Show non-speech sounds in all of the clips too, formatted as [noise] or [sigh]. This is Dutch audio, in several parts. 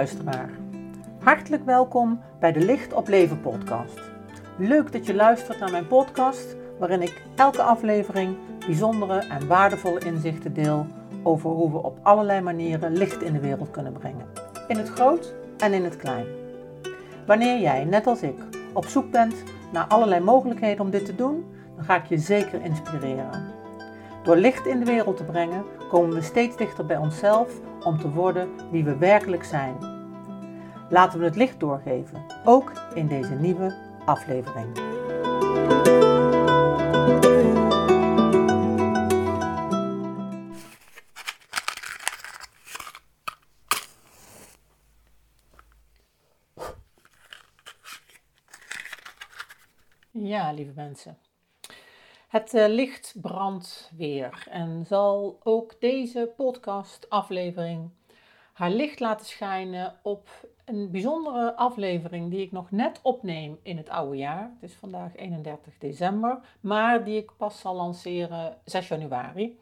luisteraar. Hartelijk welkom bij de Licht op Leven podcast. Leuk dat je luistert naar mijn podcast, waarin ik elke aflevering bijzondere en waardevolle inzichten deel over hoe we op allerlei manieren licht in de wereld kunnen brengen. In het groot en in het klein. Wanneer jij, net als ik, op zoek bent naar allerlei mogelijkheden om dit te doen, dan ga ik je zeker inspireren. Door licht in de wereld te brengen, komen we steeds dichter bij onszelf om te worden wie we werkelijk zijn. Laten we het licht doorgeven, ook in deze nieuwe aflevering. Ja, lieve mensen. Het uh, licht brandt weer en zal ook deze podcast-aflevering haar licht laten schijnen op een bijzondere aflevering die ik nog net opneem in het oude jaar. Het is vandaag 31 december, maar die ik pas zal lanceren 6 januari.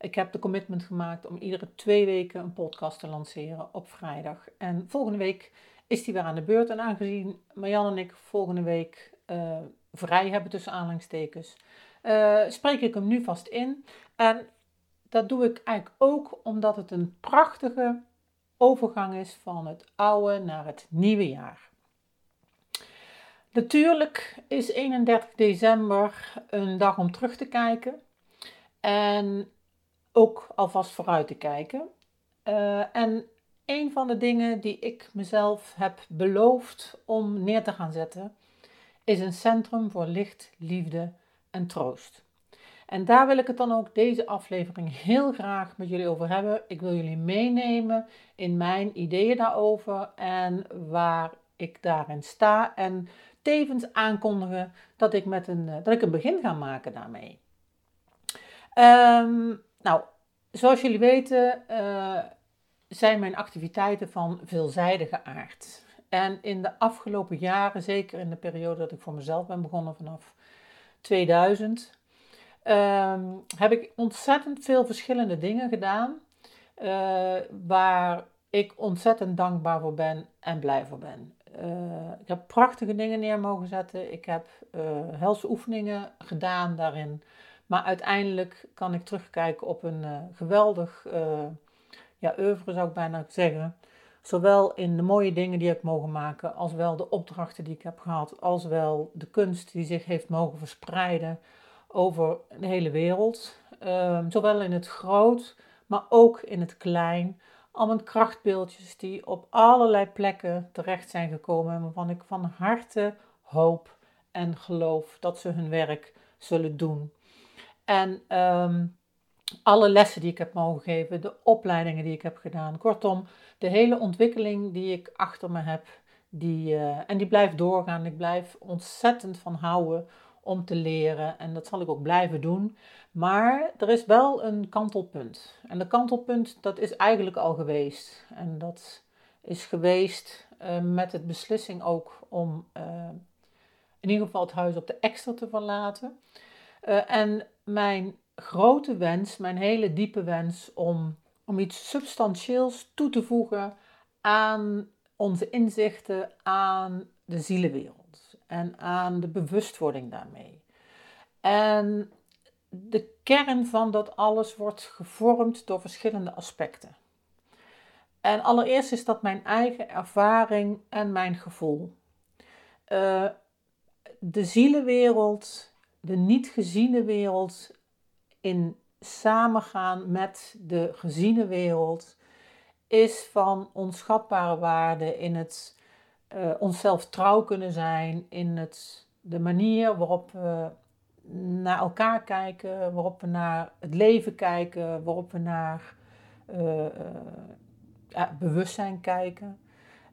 Ik heb de commitment gemaakt om iedere twee weken een podcast te lanceren op vrijdag. En volgende week is die weer aan de beurt. En aangezien Marjan en ik volgende week uh, vrij hebben tussen aanhalingstekens, uh, spreek ik hem nu vast in. En dat doe ik eigenlijk ook omdat het een prachtige overgang is van het oude naar het nieuwe jaar. Natuurlijk is 31 december een dag om terug te kijken en ook alvast vooruit te kijken. Uh, en een van de dingen die ik mezelf heb beloofd om neer te gaan zetten, is een centrum voor licht, liefde en troost. En daar wil ik het dan ook deze aflevering heel graag met jullie over hebben. Ik wil jullie meenemen in mijn ideeën daarover en waar ik daarin sta. En tevens aankondigen dat ik, met een, dat ik een begin ga maken daarmee. Um, nou, zoals jullie weten uh, zijn mijn activiteiten van veelzijdige aard. En in de afgelopen jaren, zeker in de periode dat ik voor mezelf ben begonnen vanaf 2000, um, heb ik ontzettend veel verschillende dingen gedaan. Uh, waar ik ontzettend dankbaar voor ben en blij voor ben. Uh, ik heb prachtige dingen neer mogen zetten. Ik heb uh, helse oefeningen gedaan daarin. Maar uiteindelijk kan ik terugkijken op een geweldig ja, oeuvre, zou ik bijna zeggen. Zowel in de mooie dingen die ik mogen maken, als wel de opdrachten die ik heb gehad, als wel de kunst die zich heeft mogen verspreiden over de hele wereld. Um, zowel in het groot, maar ook in het klein. Allemaal krachtbeeldjes die op allerlei plekken terecht zijn gekomen. En waarvan ik van harte hoop en geloof dat ze hun werk zullen doen. En um, alle lessen die ik heb mogen geven, de opleidingen die ik heb gedaan. Kortom, de hele ontwikkeling die ik achter me heb. Die, uh, en die blijft doorgaan. Ik blijf ontzettend van houden om te leren en dat zal ik ook blijven doen. Maar er is wel een kantelpunt. En de kantelpunt, dat is eigenlijk al geweest. En dat is geweest uh, met het beslissing ook om uh, in ieder geval het huis op de extra te verlaten. Uh, en mijn grote wens, mijn hele diepe wens om, om iets substantieels toe te voegen aan onze inzichten, aan de zielenwereld en aan de bewustwording daarmee. En de kern van dat alles wordt gevormd door verschillende aspecten. En allereerst is dat mijn eigen ervaring en mijn gevoel. Uh, de zielenwereld, de niet geziene wereld, in samengaan met de geziene wereld, is van onschatbare waarde in het uh, onszelf trouw kunnen zijn in het, de manier waarop we naar elkaar kijken, waarop we naar het leven kijken, waarop we naar uh, uh, ja, bewustzijn kijken.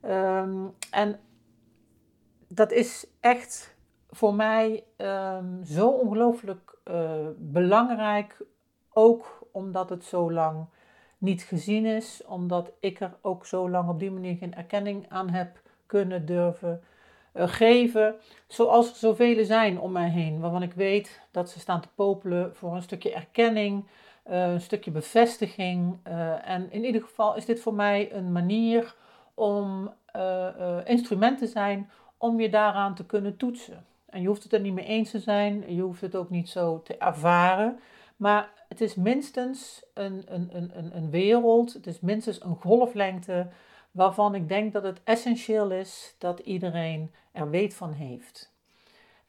Um, en dat is echt voor mij um, zo ongelooflijk belangrijk, ook omdat het zo lang niet gezien is, omdat ik er ook zo lang op die manier geen erkenning aan heb kunnen durven uh, geven. Zoals er zoveel zijn om mij heen, waarvan ik weet dat ze staan te popelen voor een stukje erkenning, uh, een stukje bevestiging. Uh, en in ieder geval is dit voor mij een manier om instrumenten zijn om je daaraan te kunnen toetsen. En je hoeft het er niet mee eens te zijn, je hoeft het ook niet zo te ervaren. Maar het is minstens een, een, een, een wereld, het is minstens een golflengte waarvan ik denk dat het essentieel is dat iedereen er weet van heeft.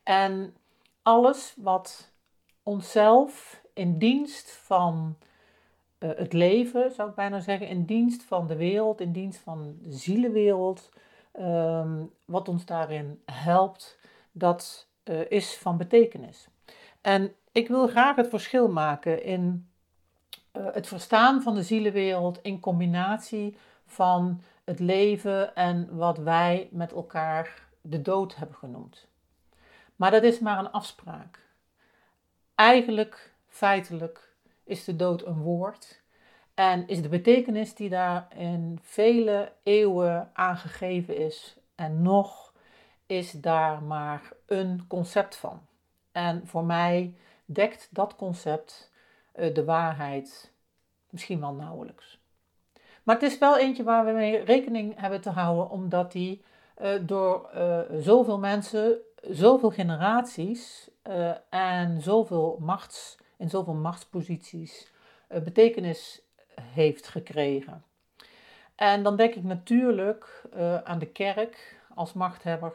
En alles wat onszelf in dienst van uh, het leven, zou ik bijna zeggen, in dienst van de wereld, in dienst van de zielenwereld, um, wat ons daarin helpt, dat uh, is van betekenis. En ik wil graag het verschil maken in uh, het verstaan van de zielenwereld in combinatie van het leven en wat wij met elkaar de dood hebben genoemd. Maar dat is maar een afspraak. Eigenlijk, feitelijk, is de dood een woord en is de betekenis die daar in vele eeuwen aangegeven is en nog is daar maar een concept van. En voor mij dekt dat concept uh, de waarheid misschien wel nauwelijks. Maar het is wel eentje waar we mee rekening hebben te houden, omdat die uh, door uh, zoveel mensen, zoveel generaties en zoveel machts, in zoveel machtsposities betekenis heeft gekregen. En dan denk ik natuurlijk aan de kerk als machthebber,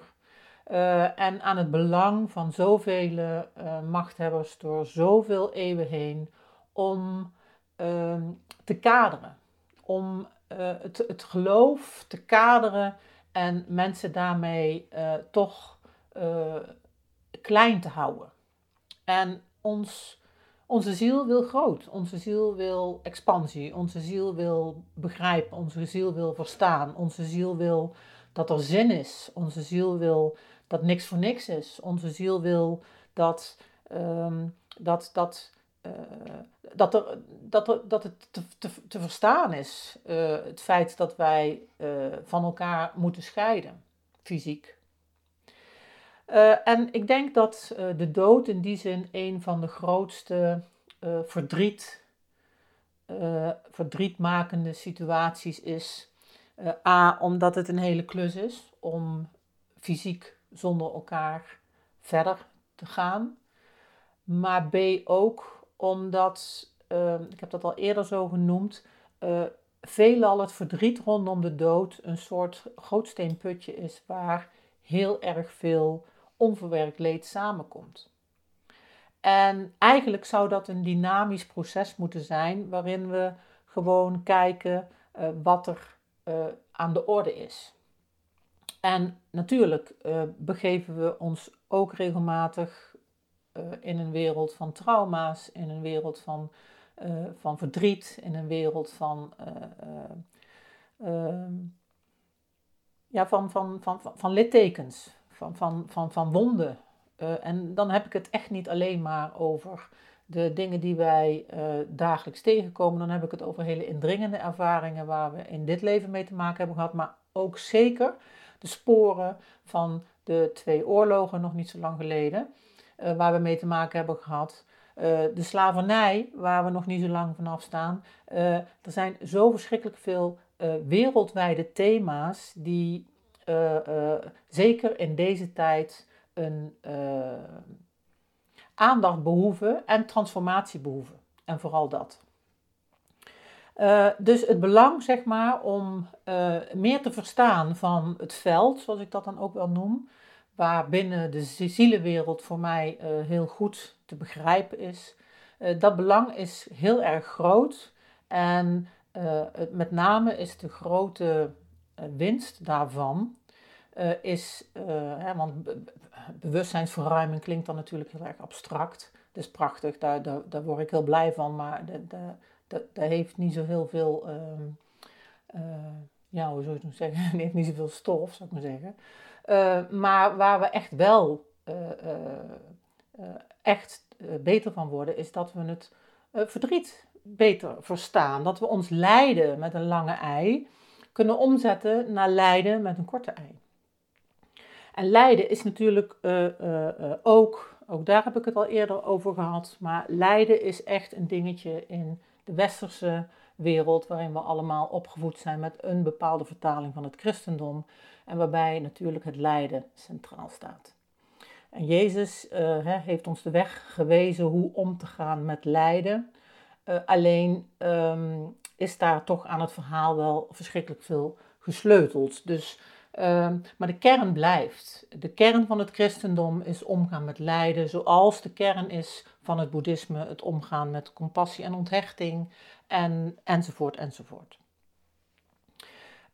en aan het belang van zoveel machthebbers door zoveel eeuwen heen om uh, te kaderen. Om uh, het, het, geloof te kaderen en mensen daarmee toch klein te houden. En ons, onze ziel wil groot, onze ziel wil expansie, onze ziel wil begrijpen, onze ziel wil verstaan, onze ziel wil dat er zin is, onze ziel wil dat niks voor niks is. Onze ziel wil dat, um, dat, dat, dat, er, dat, er, dat het te, te, te verstaan is. Uh, het feit dat wij uh, van elkaar moeten scheiden, fysiek. en ik denk dat de dood in die zin een van de grootste verdriet, verdrietmakende situaties is. A, omdat het een hele klus is om fysiek zonder elkaar verder te gaan. Maar B ook omdat, uh, ik heb dat al eerder zo genoemd, uh, veelal het verdriet rondom de dood een soort grootsteenputje is waar heel erg veel onverwerkt leed samenkomt. En eigenlijk zou dat een dynamisch proces moeten zijn waarin we gewoon kijken uh, wat er uh, aan de orde is. En natuurlijk uh, begeven we ons ook regelmatig uh, in een wereld van trauma's, in een wereld van, uh, van verdriet, in een wereld van, ehm, ja, van, van, van, van, van littekens, van, van, van, van wonden. en dan heb ik het echt niet alleen maar over de dingen die wij dagelijks tegenkomen. Dan heb ik het over hele indringende ervaringen waar we in dit leven mee te maken hebben gehad, maar ook zeker de sporen van de twee oorlogen nog niet zo lang geleden, uh, waar we mee te maken hebben gehad. Uh, de slavernij, waar we nog niet zo lang vanaf staan. Uh, er zijn zo verschrikkelijk veel wereldwijde thema's die zeker in deze tijd een aandacht behoeven en transformatie behoeven. En vooral dat. Dus het belang, zeg maar, om meer te verstaan van het veld, zoals ik dat dan ook wel noem, waar binnen de zielenwereld voor mij uh, heel goed te begrijpen is. dat belang is heel erg groot en met name is de grote winst daarvan, is, hè, want bewustzijnsverruiming klinkt dan natuurlijk heel erg abstract. Dat is prachtig, daar, daar, daar word ik heel blij van, maar dat, heeft niet zo heel veel, uh, ja, hoe zou je het zeggen, [laughs] het heeft niet zoveel stof, zou ik maar zeggen. Uh, maar waar we echt wel uh, echt beter van worden, is dat we het verdriet beter verstaan. Dat we ons lijden met een lange ei kunnen omzetten naar lijden met een korte ei. En lijden is natuurlijk ook, ook daar heb ik het al eerder over gehad, maar lijden is echt een dingetje in de westerse wereld waarin we allemaal opgevoed zijn met een bepaalde vertaling van het christendom en waarbij natuurlijk het lijden centraal staat. En Jezus uh, heeft ons de weg gewezen hoe om te gaan met lijden. Uh, alleen um, is daar toch aan het verhaal wel verschrikkelijk veel gesleuteld. Dus, um, maar de kern blijft. De kern van het christendom is omgaan met lijden, zoals de kern is van het boeddhisme het omgaan met compassie en onthechting, en, enzovoort, enzovoort.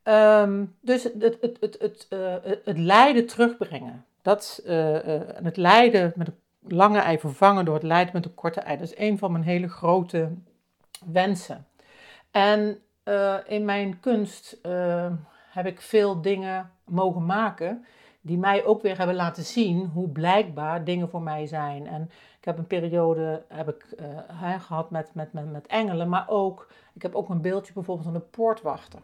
Um, dus het, het, het, het, uh, het lijden terugbrengen, dat, uh, uh, het lijden met een lange ei vervangen door het lijden met een korte ei, dat is een van mijn hele grote wensen. En in mijn kunst heb ik veel dingen mogen maken die mij ook weer hebben laten zien hoe blijkbaar dingen voor mij zijn. En ik heb een periode heb ik, uh, gehad met, met, met, engelen, maar ook, ik heb ook een beeldje bijvoorbeeld van de poortwachter.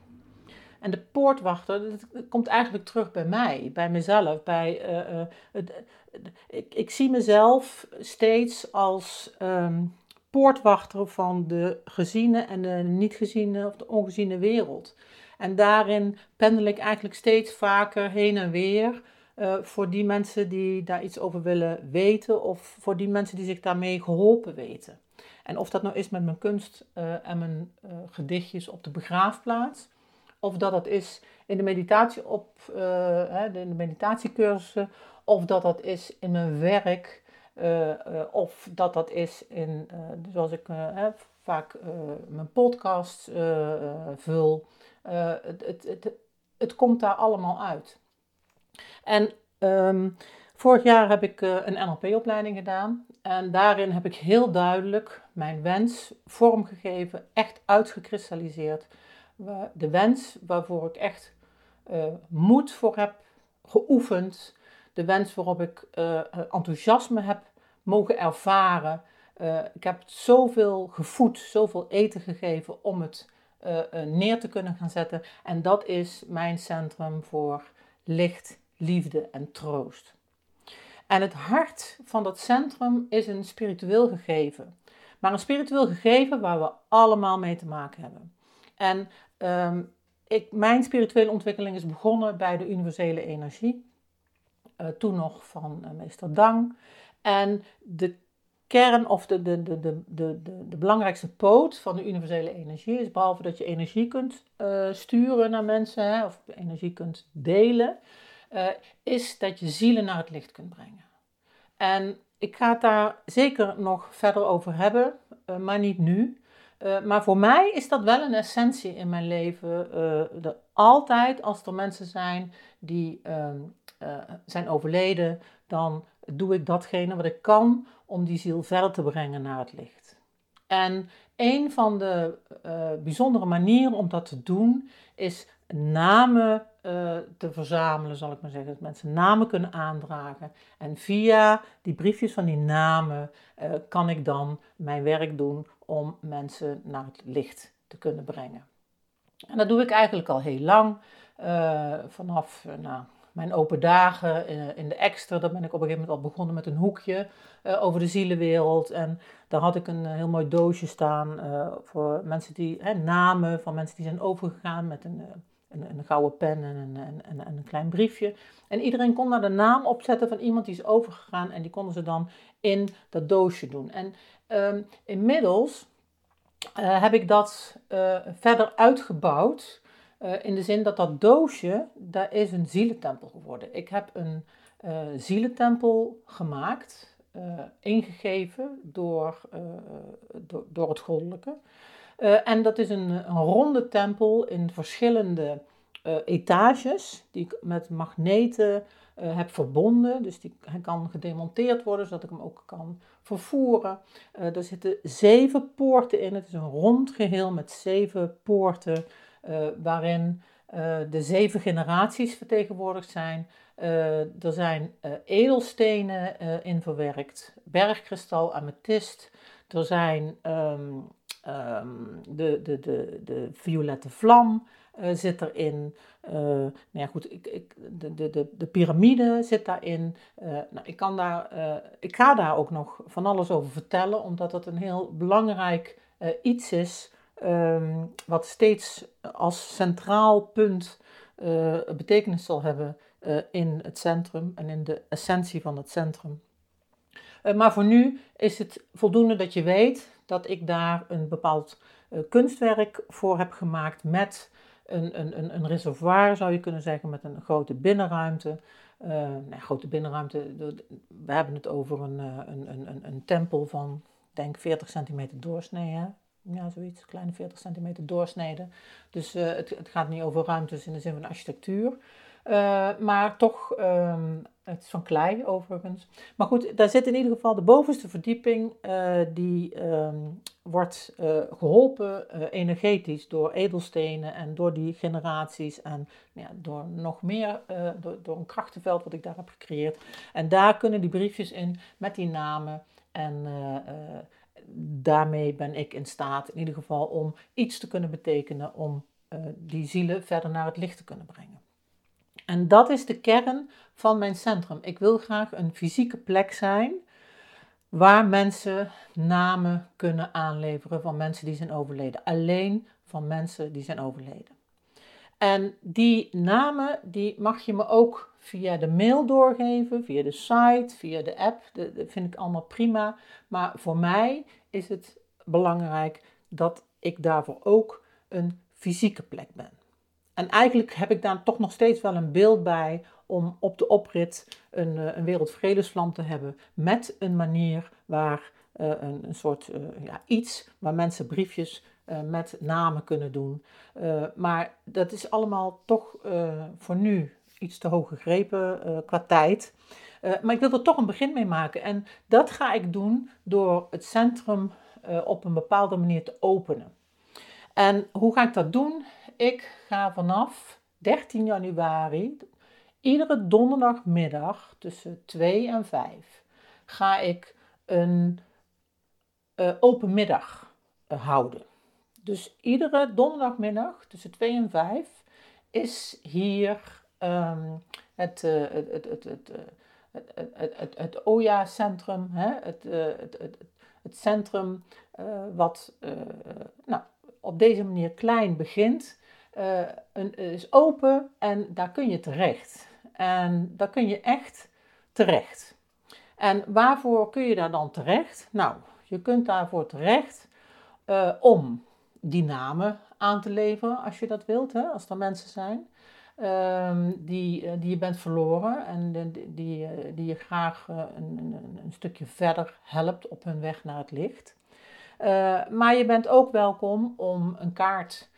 En de poortwachter, dat komt eigenlijk terug bij mij, bij mezelf. Bij, uh, het, ik, ik zie mezelf steeds als um, poortwachter van de geziene en de niet geziene of de ongeziene wereld. En daarin pendel ik eigenlijk steeds vaker heen en weer uh, voor die mensen die daar iets over willen weten of voor die mensen die zich daarmee geholpen weten. En of dat nou is met mijn kunst uh, en mijn uh, gedichtjes op de begraafplaats, of dat dat is in de meditatie op de, de meditatiecursussen, of dat dat is in mijn werk, of dat dat is in, zoals ik vaak mijn podcast vul. Het, het, het, het komt daar allemaal uit. En um, vorig jaar heb ik uh, een NLP-opleiding gedaan. En daarin heb ik heel duidelijk mijn wens vormgegeven, echt uitgekristalliseerd. De wens waarvoor ik echt uh, moed voor heb geoefend. De wens waarop ik enthousiasme heb mogen ervaren. ik heb zoveel gevoed, zoveel eten gegeven om het neer te kunnen gaan zetten. En dat is mijn centrum voor licht, liefde en troost. En het hart van dat centrum is een spiritueel gegeven. Maar een spiritueel gegeven waar we allemaal mee te maken hebben. En um, ik, mijn spirituele ontwikkeling is begonnen bij de universele energie. Uh, toen nog van meester Dang. En de kern of de, de, de, de, de, de, belangrijkste poot van de universele energie is, behalve dat je energie kunt uh, sturen naar mensen hè, of energie kunt delen, uh, is dat je zielen naar het licht kunt brengen. En ik ga het daar zeker nog verder over hebben, uh, maar niet nu. Maar voor mij is dat wel een essentie in mijn leven. De, altijd als er mensen zijn die ehm, zijn overleden, dan doe ik datgene wat ik kan om die ziel verder te brengen naar het licht. En een van de uh, bijzondere manieren om dat te doen is namen uh, te verzamelen, zal ik maar zeggen. Dat mensen namen kunnen aandragen. En via die briefjes van die namen uh, kan ik dan mijn werk doen om mensen naar het licht te kunnen brengen. En dat doe ik eigenlijk al heel lang. vanaf nou, mijn open dagen in, in de extra, daar ben ik op een gegeven moment al begonnen met een hoekje uh, over de zielenwereld. En daar had ik een uh, heel mooi doosje staan voor mensen die, hè, namen van mensen die zijn overgegaan met een, een, een gouden pen en een, en, en, een klein briefje. En iedereen kon daar de naam opzetten van iemand die is overgegaan en die konden ze dan in dat doosje doen. En um, inmiddels heb ik dat verder uitgebouwd. Uh, in de zin dat dat doosje, daar is een zielentempel geworden. Ik heb een uh, zielentempel gemaakt, uh, ingegeven door, door, door, het goddelijke. en dat is een, een, ronde tempel in verschillende etages, die ik met magneten heb verbonden. Dus die, hij kan gedemonteerd worden, zodat ik hem ook kan vervoeren. er zitten zeven poorten in. Het is een rond geheel met zeven poorten. Uh, waarin uh, de zeven generaties vertegenwoordigd zijn. Uh, er zijn edelstenen in verwerkt, bergkristal, amethyst. Er zijn um, de, de, de, de violette vlam zit erin. nou ja, goed, ik, ik, de, de, de, piramide zit daarin. nou, ik, kan daar, ik ga daar ook nog van alles over vertellen, omdat dat een heel belangrijk iets is ehm, wat steeds als centraal punt uh, betekenis zal hebben in het centrum en in de essentie van het centrum. maar voor nu is het voldoende dat je weet dat ik daar een bepaald kunstwerk voor heb gemaakt met een, een, een, reservoir, zou je kunnen zeggen, met een grote binnenruimte. Nou, grote binnenruimte, we hebben het over een, een, een, een, tempel van, denk 40 centimeter doorsnee. Ja, zoiets, kleine 40 centimeter doorsnede. Dus uh, het, het, gaat niet over ruimtes in de zin van architectuur. Uh, maar toch, um, het is van klei overigens. Maar goed, daar zit in ieder geval de bovenste verdieping. Uh, die um, wordt geholpen energetisch door edelstenen en door die generaties. En ja, door nog meer, door, door een krachtenveld wat ik daar heb gecreëerd. En daar kunnen die briefjes in met die namen en daarmee ben ik in staat, in ieder geval, om iets te kunnen betekenen om uh, die zielen verder naar het licht te kunnen brengen. En dat is de kern van mijn centrum. Ik wil graag een fysieke plek zijn waar mensen namen kunnen aanleveren van mensen die zijn overleden. Alleen van mensen die zijn overleden. En die namen die mag je me ook via de mail doorgeven, via de site, via de app. Dat vind ik allemaal prima. Maar voor mij is het belangrijk dat ik daarvoor ook een fysieke plek ben. En eigenlijk heb ik daar toch nog steeds wel een beeld bij om op de oprit een, eh, een wereldvredesvlam te hebben met een manier waar uh, een, een, soort uh, ja, iets waar mensen briefjes uh, met namen kunnen doen. maar dat is allemaal toch voor nu iets te hoog gegrepen qua tijd. maar ik wil er toch een begin mee maken. En dat ga ik doen door het centrum op een bepaalde manier te openen. En hoe ga ik dat doen? Ik ga vanaf 13 januari, iedere donderdagmiddag tussen 2 en 5, ga ik een uh, open middag houden. Dus iedere donderdagmiddag tussen 2 en 5 is hier um, het, uh, het, het, het, het, het, het, het, het OJA-centrum, het, het, het, het, centrum wat nou, op deze manier klein begint, een, is open en daar kun je terecht. En daar kun je echt terecht. En waarvoor kun je daar dan terecht? Nou, je kunt daarvoor terecht om die namen aan te leveren als je dat wilt, hè, als er mensen zijn. Um, die, uh, die je bent verloren en die, die, uh, die je graag een, een, een, stukje verder helpt op hun weg naar het licht. maar je bent ook welkom om een kaart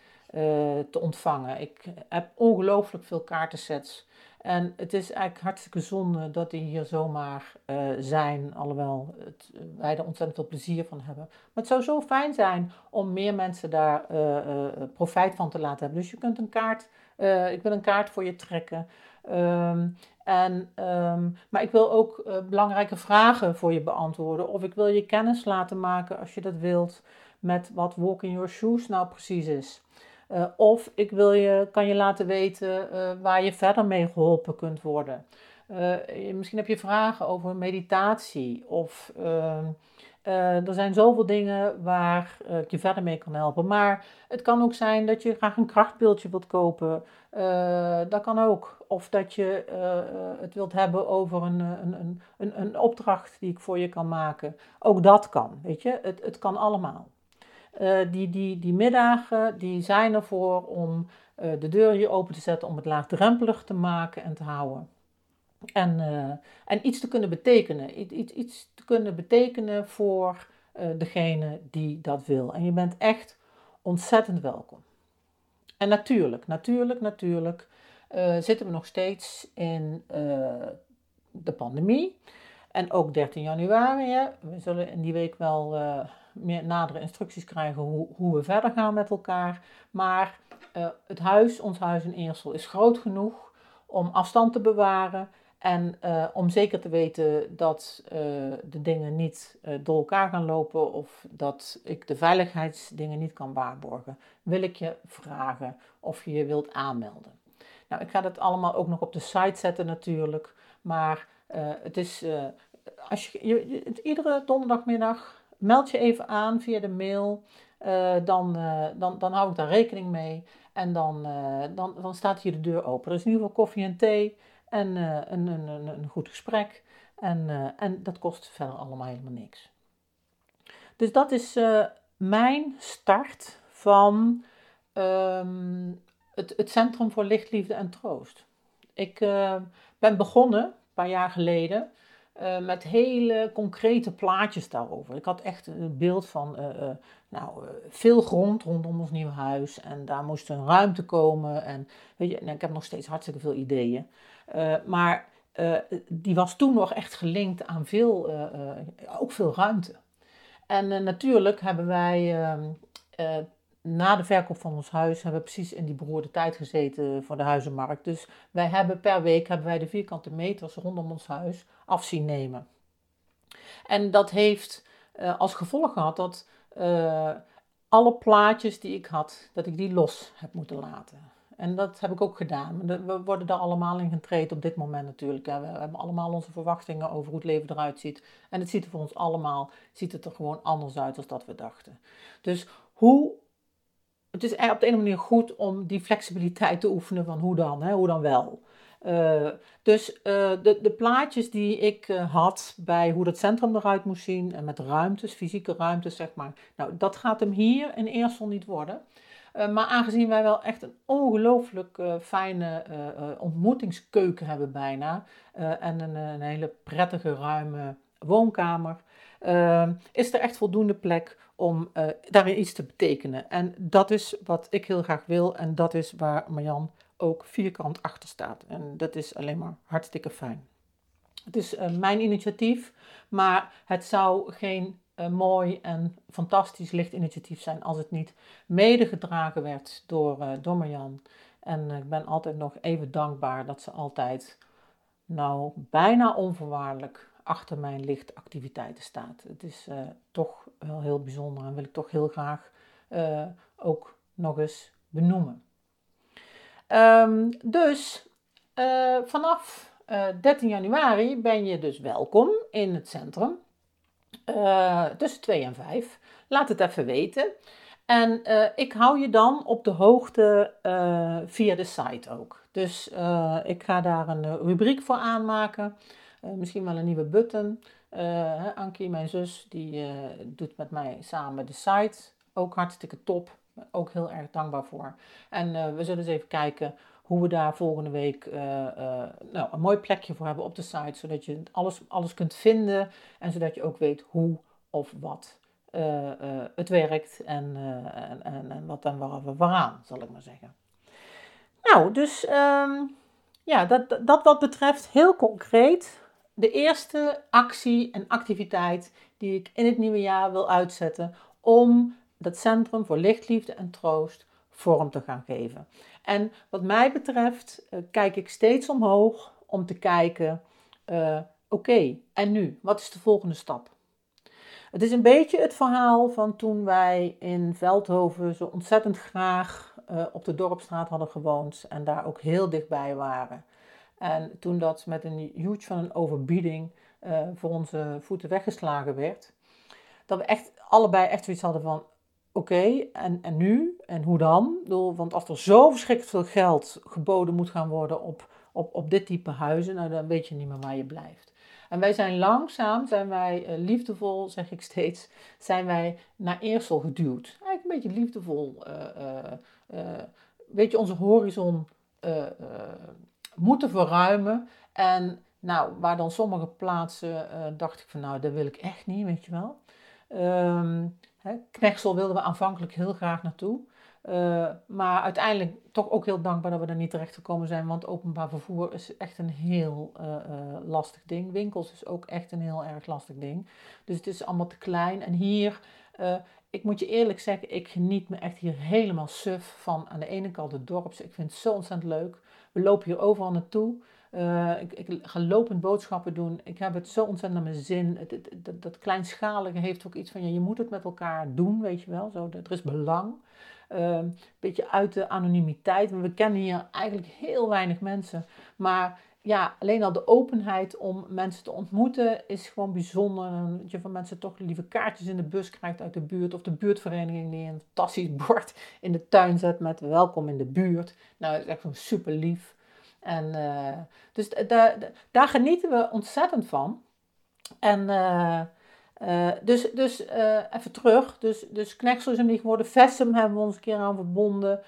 te ontvangen. Ik heb ongelooflijk veel kaartensets en het is eigenlijk hartstikke zonde dat die hier zomaar uh, zijn, alhoewel het, uh, wij er ontzettend veel plezier van hebben. Maar het zou zo fijn zijn om meer mensen daar uh, profijt van te laten hebben. Dus je kunt een kaart, ik wil een kaart voor je trekken. Um, en, um, maar ik wil ook belangrijke vragen voor je beantwoorden. Of ik wil je kennis laten maken, als je dat wilt, met wat Walk in Your Shoes nou precies is. Uh, of ik wil je, kan je laten weten uh, waar je verder mee geholpen kunt worden. Uh, misschien heb je vragen over meditatie of ehm, er zijn zoveel dingen waar ik je verder mee kan helpen. Maar het kan ook zijn dat je graag een krachtbeeldje wilt kopen. dat kan ook. Of dat je het wilt hebben over een, een, een, een opdracht die ik voor je kan maken. Ook dat kan, weet je. Het, het kan allemaal. Uh, die, die, die middagen die zijn ervoor om uh, de deur hier open te zetten, om het laagdrempelig te maken en te houden. En, uh, en iets te kunnen betekenen. Iets, iets te kunnen betekenen voor degene die dat wil. En je bent echt ontzettend welkom. En natuurlijk, natuurlijk, natuurlijk zitten we nog steeds in de pandemie. En ook 13 januari. We zullen in die week wel meer nadere instructies krijgen hoe, hoe we verder gaan met elkaar. Maar uh, het huis, ons huis in Eersel, is groot genoeg om afstand te bewaren. En uh, om zeker te weten dat uh, de dingen niet door elkaar gaan lopen of dat ik de veiligheidsdingen niet kan waarborgen, wil ik je vragen of je je wilt aanmelden. Nou, ik ga dat allemaal ook nog op de site zetten natuurlijk. Maar het is, als je, je, iedere donderdagmiddag meld je even aan via de mail. dan, dan, dan hou ik daar rekening mee. En dan, dan, dan staat hier de deur open. Is in ieder geval koffie en thee en een, een, een, een goed gesprek. En, en dat kost verder allemaal helemaal niks. Dus dat is mijn start van ehm, het, het Centrum voor Licht, Liefde en Troost. Ik ben begonnen, een paar jaar geleden, uh, met hele concrete plaatjes daarover. Ik had echt een beeld van uh, nou, veel grond rondom ons nieuwe huis. En daar moest een ruimte komen. En weet je, nou, ik heb nog steeds hartstikke veel ideeën. maar die was toen nog echt gelinkt aan veel, ook veel ruimte. En natuurlijk hebben wij ehm, na de verkoop van ons huis hebben we precies in die beroerde tijd gezeten voor de huizenmarkt. Dus wij hebben per week hebben wij de vierkante meters rondom ons huis af zien nemen. En dat heeft uh, als gevolg gehad dat uh, alle plaatjes die ik had, dat ik die los heb moeten laten. En dat heb ik ook gedaan. We worden daar allemaal in getraind op dit moment natuurlijk. We hebben allemaal onze verwachtingen over hoe het leven eruit ziet. En het ziet er voor ons allemaal ziet het er gewoon anders uit dan dat we dachten. Dus hoe het is op de een manier goed om die flexibiliteit te oefenen van hoe dan, hè, hoe dan wel. Uh, dus uh, de, de plaatjes die ik uh, had bij hoe dat centrum eruit moest zien en met ruimtes, fysieke ruimtes zeg maar. Nou, dat gaat hem hier in eerste niet worden. maar aangezien wij wel echt een ongelooflijk fijne ontmoetingskeuken hebben bijna en een, een, hele prettige ruime woonkamer, is er echt voldoende plek om uh, daarin iets te betekenen. En dat is wat ik heel graag wil en dat is waar Marjan ook vierkant achter staat. En dat is alleen maar hartstikke fijn. Het is uh, mijn initiatief, maar het zou geen uh, mooi en fantastisch lichtinitiatief zijn als het niet medegedragen werd door, door Marjan. En ik ben altijd nog even dankbaar dat ze altijd, nou bijna onvoorwaardelijk, achter mijn lichtactiviteiten staat. Het is uh, toch wel heel bijzonder en wil ik toch heel graag uh, ook nog eens benoemen. Um, dus uh, vanaf 13 januari ben je dus welkom in het centrum. tussen 2 en 5. Laat het even weten. En ik hou je dan op de hoogte via de site ook. Dus ik ga daar een rubriek voor aanmaken. Uh, misschien wel een nieuwe button. Uh, Ankie, mijn zus, die uh, doet met mij samen de site. Ook hartstikke top. Ook heel erg dankbaar voor. En we zullen eens even kijken hoe we daar volgende week nou, een mooi plekje voor hebben op de site. Zodat je alles, alles kunt vinden. En zodat je ook weet hoe of wat het werkt. En, en, en, en, wat en waar waaraan, zal ik maar zeggen. Nou, dus um, ja, dat, dat wat betreft heel concreet de eerste actie en activiteit die ik in het nieuwe jaar wil uitzetten om dat Centrum voor Licht, Liefde en Troost vorm te gaan geven. En wat mij betreft uh, kijk ik steeds omhoog om te kijken, uh, oké, en nu? Wat is de volgende stap? Het is een beetje het verhaal van toen wij in Veldhoven zo ontzettend graag uh, op de Dorpstraat hadden gewoond en daar ook heel dichtbij waren. En toen dat met een huge van een overbieding uh, voor onze voeten weggeslagen werd, dat we echt allebei echt zoiets hadden van, oké, en, en nu? En hoe dan? Want als er zo verschrikkelijk veel geld geboden moet gaan worden op, op, op dit type huizen, nou, dan weet je niet meer waar je blijft. En wij zijn langzaam, zijn wij uh, liefdevol, zeg ik steeds, zijn wij naar Eersel geduwd. Eigenlijk een beetje liefdevol, uh, weet je, onze horizon moeten verruimen. En nou, waar dan sommige plaatsen uh, dacht ik van nou, dat wil ik echt niet, weet je wel. Um, hè, Knechtsel wilden we aanvankelijk heel graag naartoe. Uh, maar uiteindelijk toch ook heel dankbaar dat we er niet terecht gekomen zijn. Want openbaar vervoer is echt een heel uh, lastig ding. Winkels is ook echt een heel erg lastig ding. Dus het is allemaal te klein. En hier, ik moet je eerlijk zeggen, ik geniet me echt hier helemaal suf van aan de ene kant het dorps. Ik vind het zo ontzettend leuk. We lopen hier overal naartoe. Uh, ik, ik, ga lopend boodschappen doen. Ik heb het zo ontzettend naar mijn zin. Het, dat, kleinschalige heeft ook iets van, ja, je moet het met elkaar doen, weet je wel. Zo, er is belang. Uh, een beetje uit de anonimiteit. We kennen hier eigenlijk heel weinig mensen. Maar ja, alleen al de openheid om mensen te ontmoeten is gewoon bijzonder. Dat je van mensen toch lieve kaartjes in de bus krijgt uit de buurt. Of de buurtvereniging die een fantastisch [laughs] bord in de tuin zet met welkom in de buurt. Nou, dat is echt gewoon super lief. En, uh, dus daar genieten we ontzettend van. En uh, uh, dus dus even terug. Dus, dus is hem niet geworden. Vessem hebben we ons een keer aan verbonden.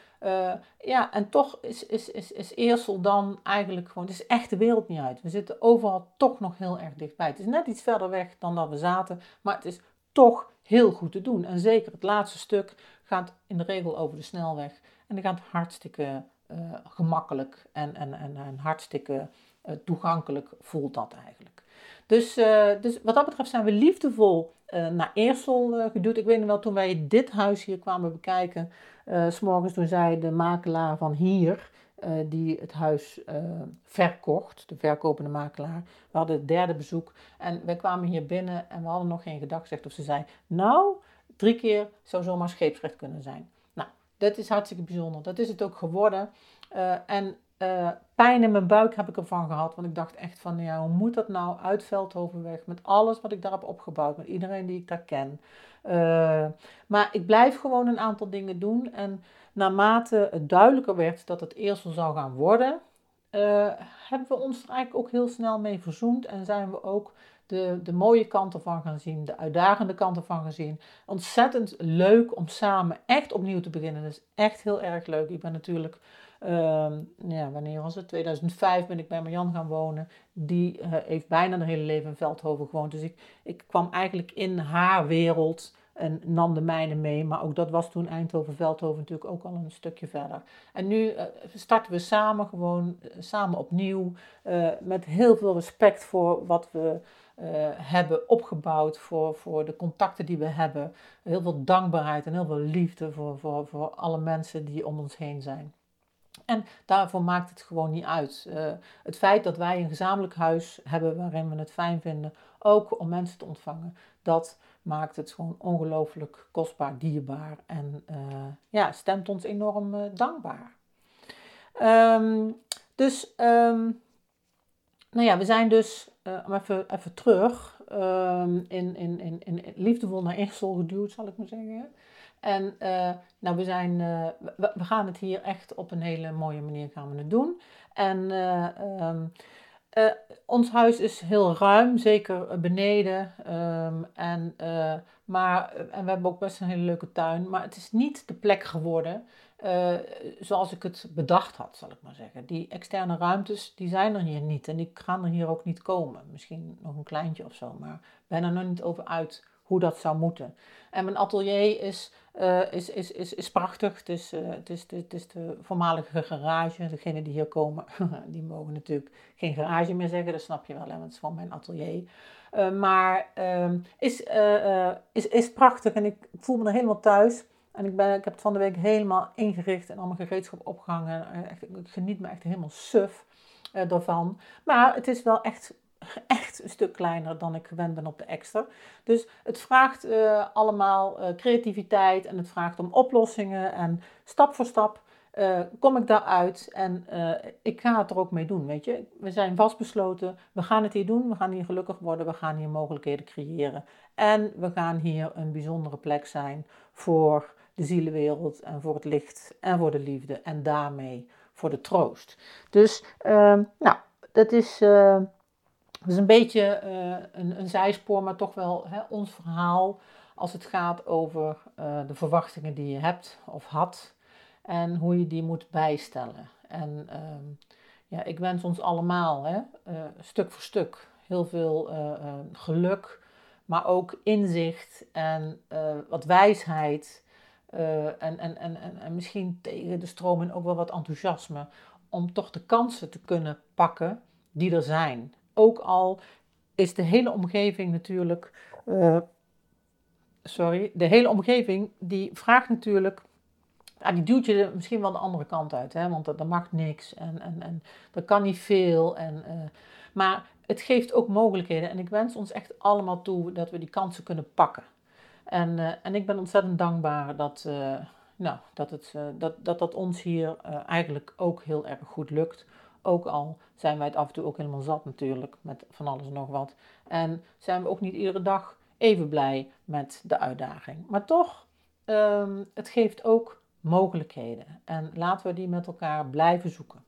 Ja, en toch is, is, is, is Eersel dan eigenlijk gewoon... Het is echt de wereld niet uit. We zitten overal toch nog heel erg dichtbij. Het is net iets verder weg dan dat we zaten. Maar het is toch heel goed te doen. En zeker het laatste stuk gaat in de regel over de snelweg. En die gaat hartstikke uh, gemakkelijk en, en, en, en hartstikke uh, toegankelijk voelt dat eigenlijk. Dus, dus wat dat betreft zijn we liefdevol naar Eersel geduwd. Ik weet nog wel, toen wij dit huis hier kwamen bekijken, s s'morgens toen zei de makelaar van hier, die het huis verkocht, de verkopende makelaar. We hadden het derde bezoek en wij kwamen hier binnen en we hadden nog geen gedacht gezegd of ze zei, nou, drie keer zou zomaar scheepsrecht kunnen zijn. Dat is hartstikke bijzonder. Dat is het ook geworden. Uh, en uh, pijn in mijn buik heb ik ervan gehad. Want ik dacht echt van, ja, hoe moet dat nou uit Veldhovenweg? Met alles wat ik daar heb opgebouwd. Met iedereen die ik daar ken. Uh, maar ik blijf gewoon een aantal dingen doen. En naarmate het duidelijker werd dat het eerst zou gaan worden... hebben we ons er eigenlijk ook heel snel mee verzoend. En zijn we ook de, de mooie kanten van gaan zien, de uitdagende kanten van gaan zien. Ontzettend leuk om samen echt opnieuw te beginnen. Dat is echt heel erg leuk. Ik ben natuurlijk, uh, ja, wanneer was het? 2005 ben ik bij Marjan gaan wonen. Die uh, heeft bijna een hele leven in Veldhoven gewoond. Dus ik, ik kwam eigenlijk in haar wereld en nam de mijne mee. Maar ook dat was toen Eindhoven-Veldhoven natuurlijk ook al een stukje verder. En nu uh, starten we samen gewoon, uh, samen opnieuw, met heel veel respect voor wat we hebben opgebouwd, voor, voor de contacten die we hebben. Heel veel dankbaarheid en heel veel liefde voor, voor, voor alle mensen die om ons heen zijn. En daarvoor maakt het gewoon niet uit. Uh, het feit dat wij een gezamenlijk huis hebben waarin we het fijn vinden, ook om mensen te ontvangen, dat maakt het gewoon ongelooflijk kostbaar, dierbaar en uh, ja, stemt ons enorm uh, dankbaar. Um, dus um, nou ja, we zijn dus, uh, even, even terug, um, in, in, in, in liefdevol naar Eersel geduwd, zal ik maar zeggen. En uh, nou, we, zijn, uh, we, gaan het hier echt op een hele mooie manier gaan we het doen. En um, ons huis is heel ruim, zeker beneden. Um, en, maar, en we hebben ook best een hele leuke tuin. Maar het is niet de plek geworden zoals ik het bedacht had, zal ik maar zeggen. Die externe ruimtes, die zijn er hier niet en die gaan er hier ook niet komen. Misschien nog een kleintje of zo, maar ben er nog niet over uit hoe dat zou moeten. En mijn atelier is, uh, is, is, is, is prachtig. Het is, uh, het, is, het is de voormalige garage. Degenen die hier komen, [laughs] die mogen natuurlijk geen garage meer zeggen. Dat snap je wel, hè, want het is van mijn atelier. Uh, maar ehm, is, is, is prachtig en ik voel me er helemaal thuis. En ik, ben, ik heb het van de week helemaal ingericht en allemaal gereedschap opgehangen. Echt, ik geniet me echt helemaal suf daarvan. Maar het is wel echt, echt een stuk kleiner dan ik gewend ben op de extra. Dus het vraagt uh, allemaal uh, creativiteit en het vraagt om oplossingen. En stap voor stap kom ik daaruit en ik ga het er ook mee doen. Weet je, we zijn vastbesloten. We gaan het hier doen. We gaan hier gelukkig worden. We gaan hier mogelijkheden creëren. En we gaan hier een bijzondere plek zijn voor de zielenwereld en voor het licht en voor de liefde en daarmee voor de troost. Dus, uh, nou, dat is, is een beetje uh, een, een, zijspoor, maar toch wel hè, ons verhaal als het gaat over eh, de verwachtingen die je hebt of had en hoe je die moet bijstellen. En ehm, ja, ik wens ons allemaal, hè, stuk voor stuk, heel veel geluk, maar ook inzicht en wat wijsheid en, en, en, en, misschien tegen de stroom en ook wel wat enthousiasme. Om toch de kansen te kunnen pakken die er zijn. Ook al is de hele omgeving natuurlijk. Uh, sorry, de hele omgeving die vraagt natuurlijk. Ah, die duwt je misschien wel de andere kant uit, hè? want er mag niks en, en, en er kan niet veel. En, uh, maar het geeft ook mogelijkheden en ik wens ons echt allemaal toe dat we die kansen kunnen pakken. En, uh, en ik ben ontzettend dankbaar dat, nou, dat, het, dat, dat dat ons hier eigenlijk ook heel erg goed lukt. Ook al zijn wij het af en toe ook helemaal zat natuurlijk, met van alles en nog wat. En zijn we ook niet iedere dag even blij met de uitdaging. Maar toch, um, het geeft ook mogelijkheden. En laten we die met elkaar blijven zoeken.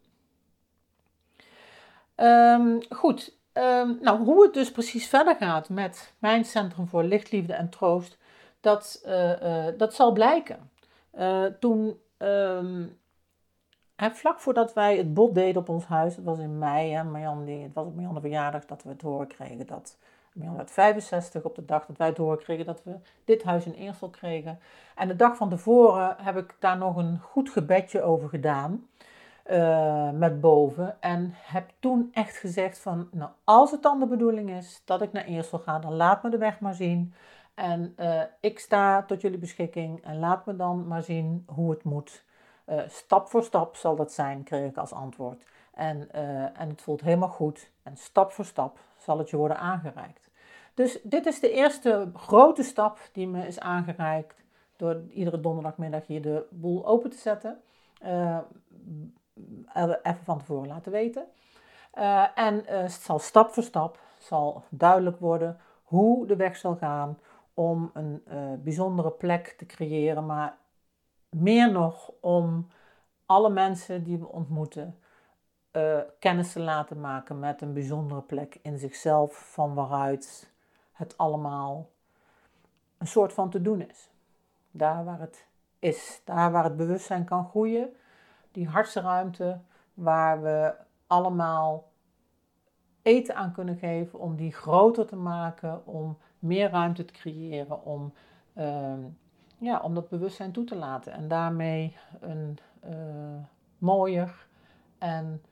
Um, goed, um, nou, hoe het dus precies verder gaat met mijn Centrum voor Lichtliefde en Troost, dat, uh, uh, dat zal blijken. Uh, toen, hè, vlak voordat wij het bod deden op ons huis, dat was in mei, hè, het was op Marjan verjaardag dat we het horen kregen dat Marjan werd 65 op de dag dat wij het horen kregen dat we dit huis in Eersel kregen. En de dag van tevoren heb ik daar nog een goed gebedje over gedaan. Uh, met boven. En heb toen echt gezegd van, nou als het dan de bedoeling is dat ik naar Eersel ga, dan laat me de weg maar zien. En uh, ik sta tot jullie beschikking en laat me dan maar zien hoe het moet. Uh, stap voor stap zal dat zijn, kreeg ik als antwoord. En, en het voelt helemaal goed. En stap voor stap zal het je worden aangereikt. Dus dit is de eerste grote stap die me is aangereikt door iedere donderdagmiddag hier de boel open te zetten. Uh, even van tevoren laten weten. En het zal stap voor stap zal duidelijk worden hoe de weg zal gaan om een bijzondere plek te creëren, maar meer nog om alle mensen die we ontmoeten kennis te laten maken met een bijzondere plek in zichzelf, van waaruit het allemaal een soort van te doen is. Daar waar het is, daar waar het bewustzijn kan groeien, die hartsruimte waar we allemaal eten aan kunnen geven om die groter te maken, om meer ruimte te creëren, om, uh, ja, om dat bewustzijn toe te laten en daarmee een uh, mooier en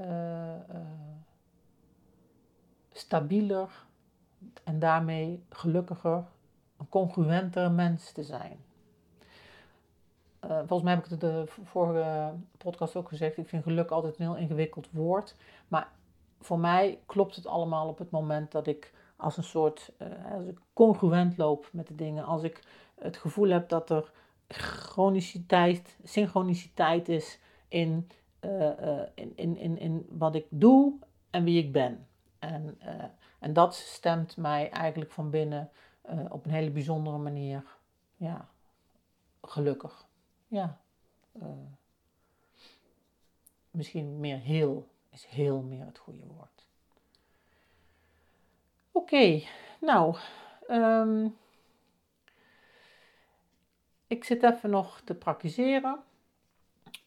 uh, stabieler en daarmee gelukkiger, een congruenter mens te zijn. Volgens mij heb ik het de vorige podcast ook gezegd. Ik vind geluk altijd een heel ingewikkeld woord. Maar voor mij klopt het allemaal op het moment dat ik als een soort als ik congruent loop met de dingen. Als ik het gevoel heb dat er chroniciteit, synchroniciteit is in, uh, in, in, in, in wat ik doe en wie ik ben. En en dat stemt mij eigenlijk van binnen op een hele bijzondere manier ja, gelukkig. Ja. Misschien meer heel is heel meer het goede woord. Oké, nou. Um, ik zit even nog te praktiseren.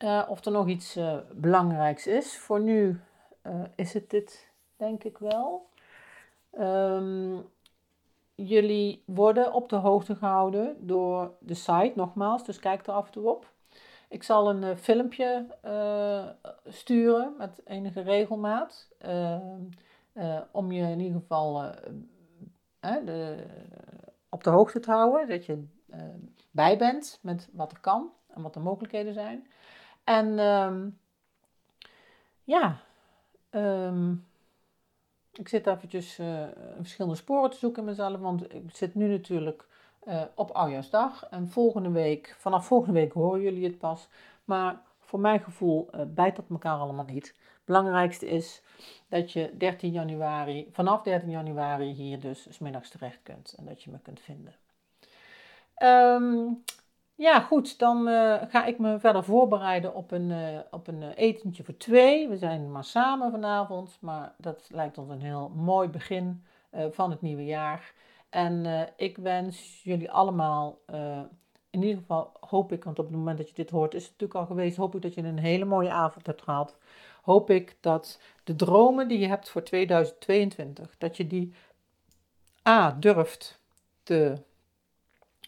Uh, of er nog iets belangrijks is. Voor nu is het dit, denk ik wel. Um, jullie worden op de hoogte gehouden door de site, nogmaals, dus kijk er af en toe op. Ik zal een filmpje sturen met enige regelmaat, uh, om je in ieder geval de, op de hoogte te houden, dat je bij bent met wat er kan en wat de mogelijkheden zijn. En um, ja, um, ik zit eventjes uh, verschillende sporen te zoeken in mezelf, want ik zit nu natuurlijk uh, op Oudjaarsdag. En volgende week, vanaf volgende week horen jullie het pas. Maar voor mijn gevoel uh, bijt dat elkaar allemaal niet. Belangrijkste is dat je 13 januari, vanaf 13 januari hier dus smiddags terecht kunt en dat je me kunt vinden. Um, ja, goed, dan uh, ga ik me verder voorbereiden op een, uh, op een uh, etentje voor twee. We zijn maar samen vanavond, maar dat lijkt ons een heel mooi begin van het nieuwe jaar. En ik wens jullie allemaal, in ieder geval hoop ik, want op het moment dat je dit hoort is het natuurlijk al geweest, hoop ik dat je een hele mooie avond hebt gehad. Hoop ik dat de dromen die je hebt voor 2022, dat je die A durft te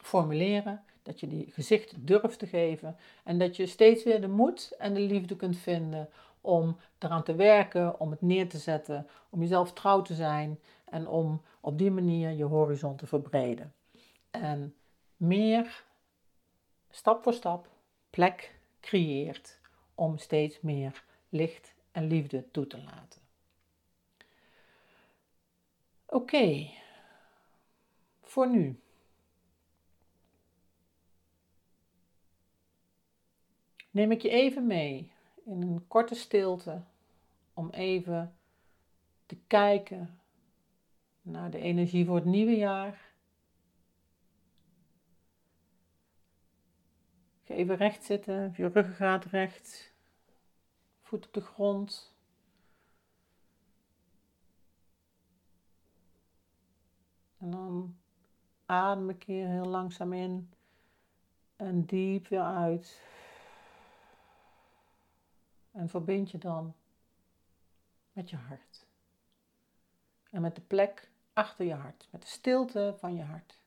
formuleren dat je die gezicht durft te geven en dat je steeds weer de moed en de liefde kunt vinden om eraan te werken, om het neer te zetten, om jezelf trouw te zijn en om op die manier je horizon te verbreden. En meer stap voor stap plek creëert om steeds meer licht en liefde toe te laten. Oké, voor nu. Neem ik je even mee in een korte stilte om even te kijken naar de energie voor het nieuwe jaar. Ga even recht zitten, je ruggengraat recht, voet op de grond. En dan adem een keer heel langzaam in en diep weer uit. En verbind je dan met je hart. En met de plek achter je hart, met de stilte van je hart.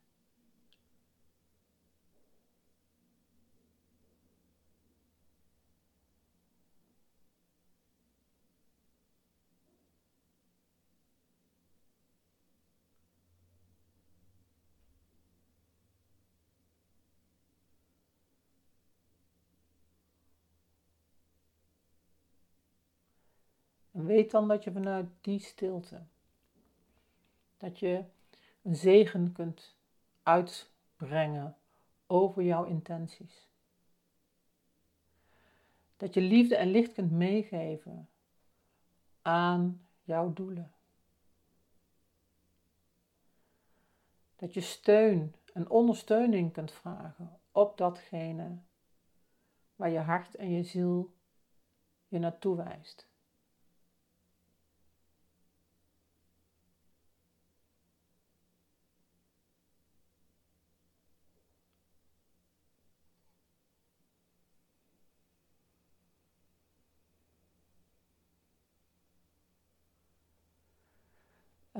Weet dan dat je vanuit die stilte, dat je een zegen kunt uitbrengen over jouw intenties. Dat je liefde en licht kunt meegeven aan jouw doelen. Dat je steun en ondersteuning kunt vragen op datgene waar je hart en je ziel je naartoe wijst.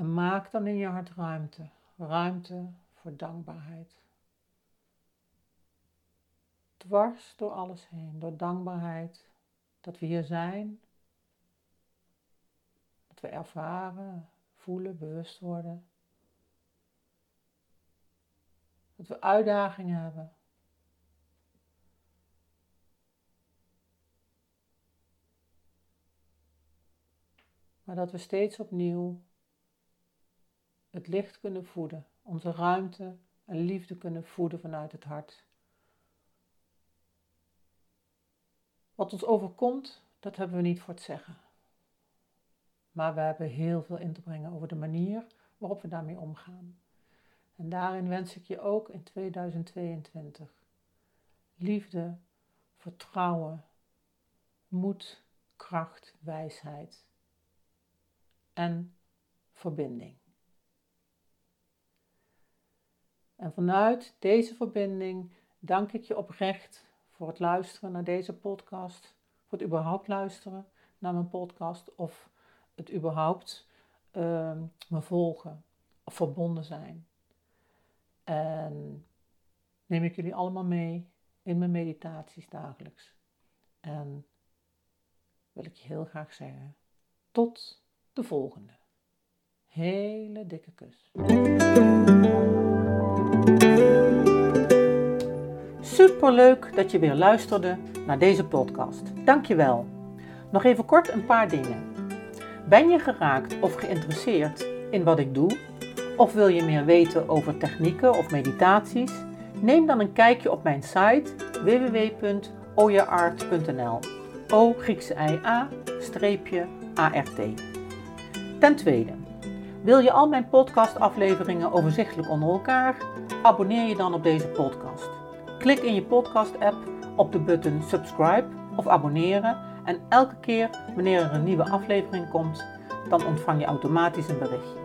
En maak dan in je hart ruimte. Ruimte voor dankbaarheid. Dwars door alles heen, door dankbaarheid dat we hier zijn. Dat we ervaren, voelen, bewust worden. Dat we uitdagingen hebben. Maar dat we steeds opnieuw het licht kunnen voeden, onze ruimte en liefde kunnen voeden vanuit het hart. Wat ons overkomt, dat hebben we niet voor het zeggen. Maar we hebben heel veel in te brengen over de manier waarop we daarmee omgaan. En daarin wens ik je ook in 2022 liefde, vertrouwen, moed, kracht, wijsheid en verbinding. En vanuit deze verbinding dank ik je oprecht voor het luisteren naar deze podcast, voor het überhaupt luisteren naar mijn podcast of het überhaupt uh, me volgen of verbonden zijn. En neem ik jullie allemaal mee in mijn meditaties dagelijks. En wil ik je heel graag zeggen, tot de volgende. Hele dikke kus. Superleuk dat je weer luisterde naar deze podcast. Dankjewel. Nog even kort een paar dingen. Ben je geraakt of geïnteresseerd in wat ik doe? Of wil je meer weten over technieken of meditaties? Neem dan een kijkje op mijn site www.oyaart.nl. O Griekse I A streepje ART. Ten tweede, wil je al mijn podcastafleveringen overzichtelijk onder elkaar? Abonneer je dan op deze podcast. Klik in je podcast-app op de button subscribe of abonneren en elke keer wanneer er een nieuwe aflevering komt, dan ontvang je automatisch een berichtje.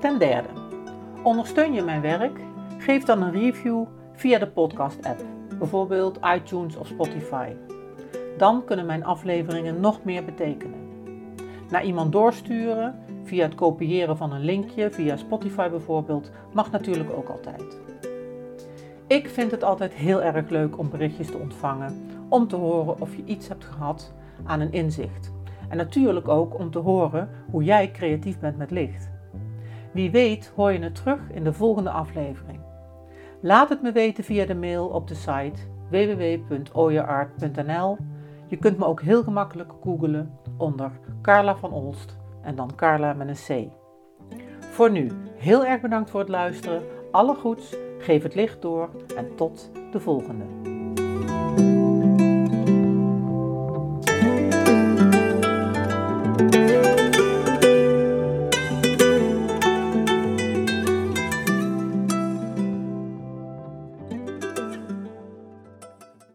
Ten derde, ondersteun je mijn werk? Geef dan een review via de podcast-app, bijvoorbeeld iTunes of Spotify. Dan kunnen mijn afleveringen nog meer betekenen. Naar iemand doorsturen via het kopiëren van een linkje, via Spotify bijvoorbeeld, mag natuurlijk ook altijd. Ik vind het altijd heel erg leuk om berichtjes te ontvangen, om te horen of je iets hebt gehad aan een inzicht. En natuurlijk ook om te horen hoe jij creatief bent met licht. Wie weet hoor je het terug in de volgende aflevering. Laat het me weten via de mail op de site www.oyeart.nl. Je kunt me ook heel gemakkelijk googlen onder Carla van Olst en dan Carla met een C. Voor nu, heel erg bedankt voor het luisteren. Alle goeds, geef het licht door en tot de volgende.